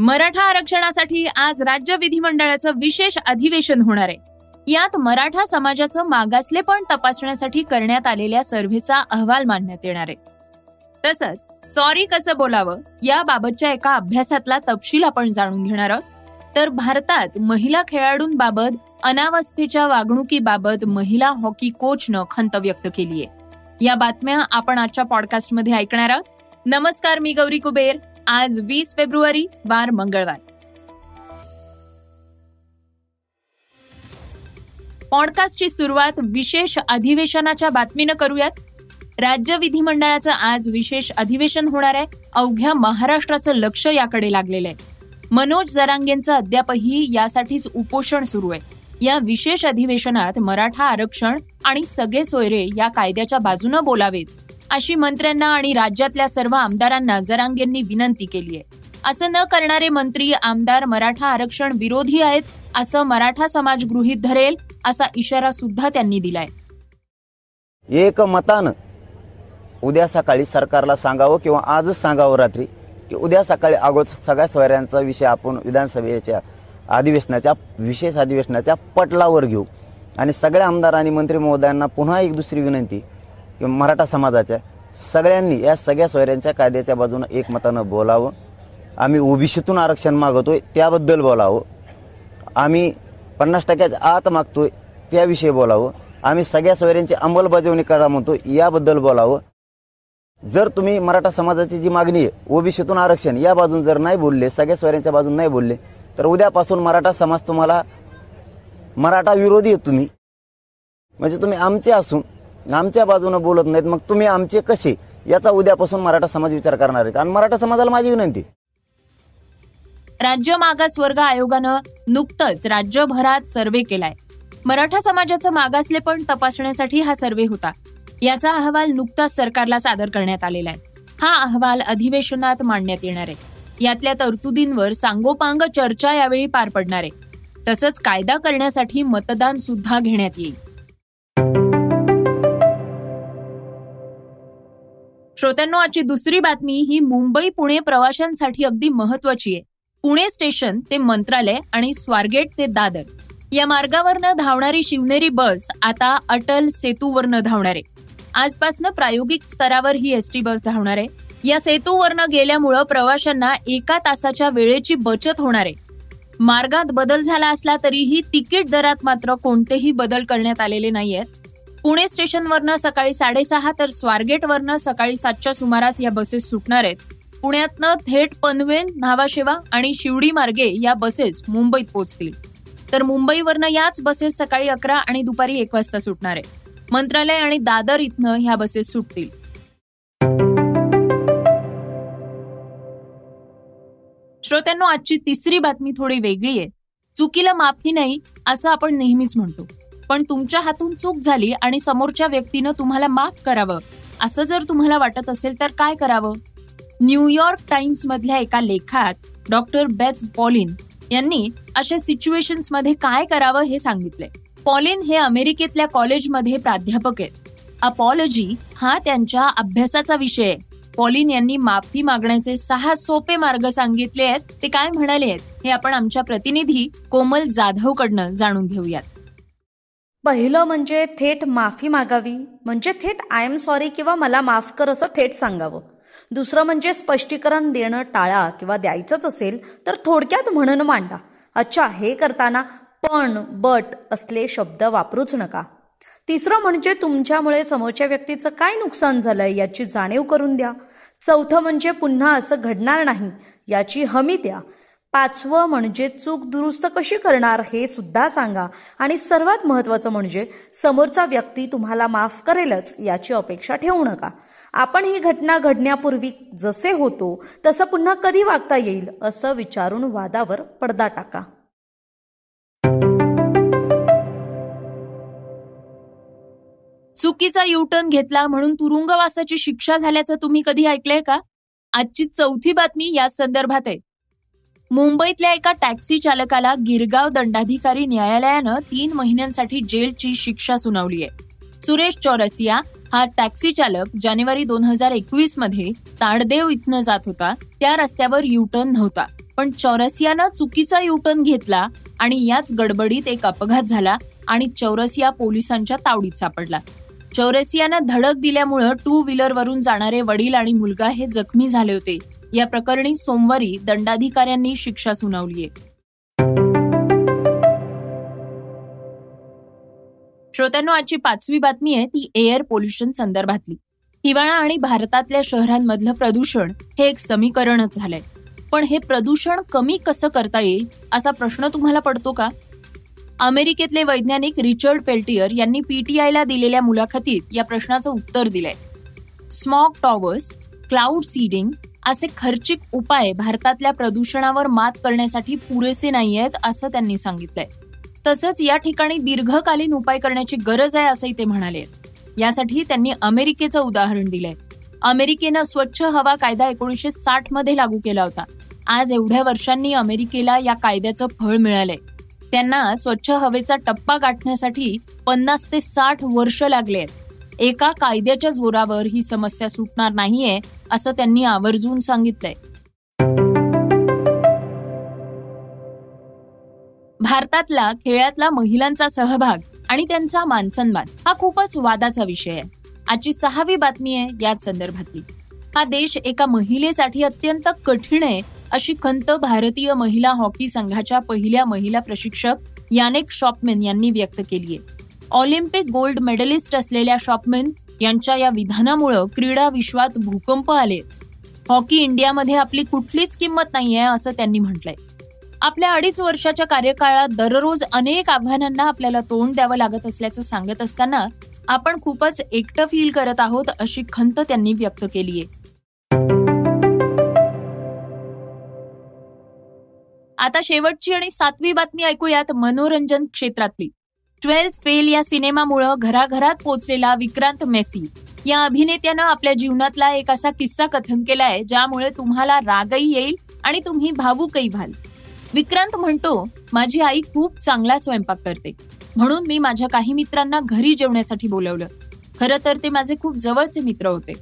मराठा आरक्षणासाठी आज राज्य विधिमंडळाचं विशेष अधिवेशन होणार आहे. यात मराठा समाजाचं मागासलेपण तपासण्यासाठी करण्यात आलेल्या सर्व्हेचा अहवाल मांडण्यात येणार आहे. तसंच सॉरी कसं बोलावं याबाबतच्या एका अभ्यासातला तपशील आपण जाणून घेणार आहोत. तर भारतात महिला खेळाडूंबाबत अनावस्थेच्या वागणुकीबाबत महिला हॉकी कोचनं खंत व्यक्त केली आहे या बातम्या आपण आजच्या पॉडकास्टमध्ये ऐकणार आहोत. नमस्कार मी गौरी कुबेर. आज वीस फेब्रुवारी वार मंगळवार. पॉडकास्टची सुरुवात विशेष अधिवेशनाच्या बातमीनं करूयात. राज्य विधिमंडळाचं आज विशेष अधिवेशन होणार आहे. अवघ्या महाराष्ट्राचं लक्ष याकडे लागलेलं आहे. मनोज जरांगेंचं अद्यापही यासाठीच उपोषण सुरू आहे. या विशेष अधिवेशनात मराठा आरक्षण आणि सगळे सोयरे या कायद्याच्या बाजूनं बोलावेत. अशी मंत्र्यांना आणि राज्यातल्या सर्व आमदारांना जरांगेंनी विनंती केली आहे. असं न करणारे मंत्री आमदार मराठा आरक्षण विरोधी आहेत असं मराठा समाज गृहीत धरेल असा इशारा सुद्धा त्यांनी दिलाय. एक मतानं उद्या सकाळी सरकारला सांगावं किंवा आजच सांगावं रात्री की उद्या सकाळी अगोदर सगळ्या सोयऱ्यांचा विषय आपण विधानसभेच्या अधिवेशनाच्या विशेष अधिवेशनाच्या पटलावर घेऊ. आणि सगळ्या आमदार आणि मंत्री महोदयांना पुन्हा एक दुसरी विनंती किंवा मराठा समाजाच्या सगळ्यांनी या सगळ्या सोयऱ्यांच्या कायद्याच्या बाजूनं एकमतानं बोलावं. आम्ही ओबीसीतून आरक्षण मागवतोय त्याबद्दल बोलावं. आम्ही पन्नास टक्क्याच्या आत मागतोय त्याविषयी बोलावं. आम्ही सगळ्या सोयऱ्यांची अंमलबजावणी करा म्हणतो याबद्दल बोलावं. जर तुम्ही मराठा समाजाची जी मागणी आहे ओबीसीतून आरक्षण या बाजून जर नाही बोलले सगळ्या सोयऱ्यांच्या बाजून नाही बोलले तर उद्यापासून मराठा समाज तुम्हाला मराठा विरोधी आहे तुम्ही. म्हणजे तुम्ही आमचे असून आमच्या बाजूने बोलत नाहीत मग तुम्ही आमचे कसे? याचा उद्यापासून मराठा समाज विचार करणार आहे. कारण मराठा समाजाला माझी विनंती राज्य मागासवर्ग आयोगानं नुकतंच राज्यभरात सर्वे केलाय. मराठा समाजाचं मागासलेपण तपासण्यासाठी हा सर्वे होता. याचा अहवाल नुकताच सरकारला सादर करण्यात आलेला आहे. हा अहवाल अधिवेशनात मांडण्यात येणार आहे. यातल्या तरतुदींवर सांगोपांग चर्चा यावेळी पार पडणार आहे. तसंच कायदा करण्यासाठी मतदान सुद्धा घेण्यात येईल. श्रोत्यांनो आजची दुसरी बातमी ही मुंबई पुणे प्रवाशांसाठी अगदी महत्वाची आहे. पुणे स्टेशन ते मंत्रालय आणि स्वारगेट ते दादर. या मार्गावरनं धावणारी शिवनेरी बस आता अटल सेतूवरनं धावणार आहे. आजपासनं प्रायोगिक स्तरावर ही एसटी बस धावणार आहे. या सेतूवरनं गेल्यामुळं प्रवाशांना एका तासाच्या वेळेची बचत होणार आहे. मार्गात बदल झाला असला तरीही तिकीट दरात मात्र कोणतेही बदल करण्यात आलेले नाहीयेत. पुणे स्टेशनवरनं सकाळी साडेसहा तर स्वारगेटवरनं सकाळी सातच्या सुमारास या बसेस सुटणार आहेत. पुण्यातनं थेट पनवेल न्हावाशेवा आणि शिवडी मार्गे या बसेस मुंबईत पोहोचतील. तर मुंबईवरनं याच बसेस सकाळी अकरा आणि दुपारी एक वाजता सुटणार आहे मंत्रालय आणि दादर इथनं ह्या बसेस सुटतील. श्रोत्यांनो आजची तिसरी बातमी थोडी वेगळी आहे. चुकीला माफी नाही असं आपण नेहमीच म्हणतो. पण तुमच्या हातून चूक झाली आणि समोरच्या व्यक्तीनं तुम्हाला माफ करावं. असं जर तुम्हाला वाटत असेल तर काय करावं? न्यूयॉर्क टाइम्स मधल्या एका लेखात डॉक्टर बेथ पॉलिन यांनी अशा सिच्युएशन्समध्ये काय करावं हे सांगितलंय. पॉलिन हे अमेरिकेतल्या कॉलेजमध्ये प्राध्यापक आहेत. अपॉलॉजी हा त्यांच्या अभ्यासाचा विषय आहे. पॉलिन यांनी माफी मागण्याचे सहा सोपे मार्ग सांगितले आहेत. ते काय म्हणाले आहेत हे आपण आमच्या प्रतिनिधी कोमल जाधव कडनं जाणून घेऊयात. पहिलं म्हणजे थेट माफी मागावी. म्हणजे थेट आय एम सॉरी किंवा मला माफ कर असं थेट सांगावं. दुसरं म्हणजे स्पष्टीकरण देणं टाळा किंवा द्यायचंच असेल तर थोडक्यात म्हणणं मांडा. अच्छा हे करताना पण बट असले शब्द वापरूच नका. तिसरं म्हणजे तुमच्यामुळे समोरच्या व्यक्तीचं काय नुकसान झालंय याची जाणीव करून द्या. चौथं म्हणजे पुन्हा असं घडणार नाही याची हमी द्या. पाचवं म्हणजे चूक दुरुस्त कशी करणार हे सुद्धा सांगा. आणि सर्वात महत्वाचं म्हणजे समोरचा व्यक्ती तुम्हाला माफ करेलच याची अपेक्षा ठेवू नका. आपण ही घटना घडण्यापूर्वी जसे होतो तसं पुन्हा कधी वागता येईल असं विचारून वादावर पडदा टाका. चुकीचा युटर्न घेतला म्हणून तुरुंगवासाची शिक्षा झाल्याचं तुम्ही कधी ऐकलंय का? आजची चौथी बातमी या संदर्भात आहे. मुंबईतल्या एका टॅक्सी चालकाला गिरगाव दंडाधिकारी न्यायालयानं तीन महिन्यांसाठी जेलची शिक्षा सुनावली आहे. सुरेश चौरसिया हा टॅक्सी चालक जानेवारी दोन हजार एकवीसमध्ये ताडदेव इथनं जात होता. त्या रस्त्यावर युटर्न नव्हता. पण चौरसियानं चुकीचा युटर्न घेतला आणि याच गडबडीत एक अपघात झाला आणि चौरसिया पोलिसांच्या तावडीत सापडला. चौरसियानं धडक दिल्यामुळं टू व्हीलरवरून जाणारे वडील आणि मुलगा हे जखमी झाले होते. या प्रकरणी सोमवारी दंडाधिकाऱ्यांनी शिक्षा सुनावली आहे श्रोत्यांनो आजची पाचवी बातमी आहे ती एअर पोल्युशन संदर्भातली. हिवाळा आणि भारतातल्या शहरांमधलं प्रदूषण हे एक समीकरणच झालंय. पण हे प्रदूषण कमी कसं करता येईल असा प्रश्न तुम्हाला पडतो का? अमेरिकेतले वैज्ञानिक रिचर्ड पेल्टियर यांनी पीटीआयला दिलेल्या मुलाखतीत या प्रश्नाचं उत्तर दिलंय. स्मॉग टॉवर्स क्लाउड सीडिंग असे खर्चिक उपाय भारतातल्या प्रदूषणावर मात करण्यासाठी पुरेसे नाही आहेत असं त्यांनी सांगितलंय. तसंच या ठिकाणी दीर्घकालीन उपाय करण्याची गरज आहे असंही ते म्हणाले. यासाठी त्यांनी अमेरिकेचं उदाहरण दिलंय. अमेरिकेनं स्वच्छ हवा कायदा एकोणीसशे साठमध्ये लागू केला होता. आज एवढ्या वर्षांनी अमेरिकेला या कायद्याचं फळ मिळालंय. त्यांना स्वच्छ हवेचा टप्पा गाठण्यासाठी पन्नास ते साठ वर्ष लागले आहेत एका कायद्याच्या जोरावर ही समस्या सुटणार नाहीये असं त्यांनी आवर्जून सांगितलंय. भारतातला खेळातला महिलांचा सहभाग आणि त्यांचा मानसन्मान हा खूपच वादाचा विषय आहे. आजची सहावी बातमी आहे याच संदर्भातली. हा देश एका महिलेसाठी अत्यंत कठीण आहे अशी खंत भारतीय महिला हॉकी संघाच्या पहिल्या महिला प्रशिक्षक यानेक शॉपमेन यांनी व्यक्त केली आहे ऑलिम्पिक गोल्ड मेडलिस्ट असलेल्या शॉपमेन यांच्या या विधानामुळं क्रीडा विश्वात भूकंप आले. हॉकी इंडियामध्ये आपली कुठलीच किंमत नाहीये असं त्यांनी म्हटलंय. आपल्या अडीच वर्षाच्या कार्यकाळात दररोज अनेक आव्हानांना आपल्याला तोंड द्यावं लागत असल्याचं सांगत असताना आपण खूपच एकटं फील करत आहोत अशी खंत त्यांनी व्यक्त केली आहे आता शेवटची आणि सातवी बातमी ऐकूयात मनोरंजन क्षेत्रातली. ट्वेल्थ फेल या सिनेमामुळं घराघरात पोचलेला विक्रांत मेसी. या अभिनेत्यानं आपल्या जीवनातला एक असा किस्सा कथन केलाय ज्यामुळे तुम्हाला रागही येईल आणि तुम्ही भावूकही व्हाल. विक्रांत म्हणतो माझी आई खूप चांगला स्वयंपाक करते. म्हणून मी माझ्या काही मित्रांना घरी जेवण्यासाठी बोलवलं. खरं तर ते माझे खूप जवळचे मित्र होते.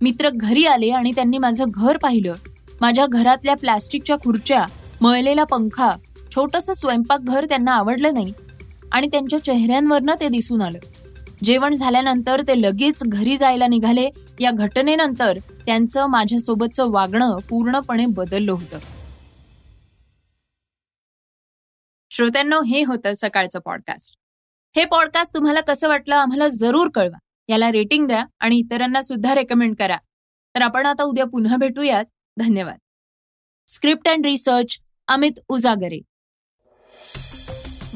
मित्र घरी आले आणि त्यांनी माझं घर पाहिलं. माझ्या घरातल्या प्लास्टिकच्या खुर्च्या मळलेला पंखा छोटस स्वयंपाकघर त्यांना आवडलं नाही. आणि त्यांच्या चेहऱ्यांवरनं ते दिसून आलं. जेवण झाल्यानंतर ते लगेच घरी जायला निघाले. या घटनेनंतर त्यांचं माझ्यासोबतचं वागणं पूर्णपणे बदललं होतं. श्रोत्यांनो हे होतं सकाळचं पॉडकास्ट हे पॉडकास्ट तुम्हाला कसं वाटलं आम्हाला जरूर कळवा. याला रेटिंग द्या आणि इतरांना सुद्धा रेकमेंड करा. तर आपण आता उद्या पुन्हा भेटूयात. धन्यवाद. Script and research Amit Ujagare.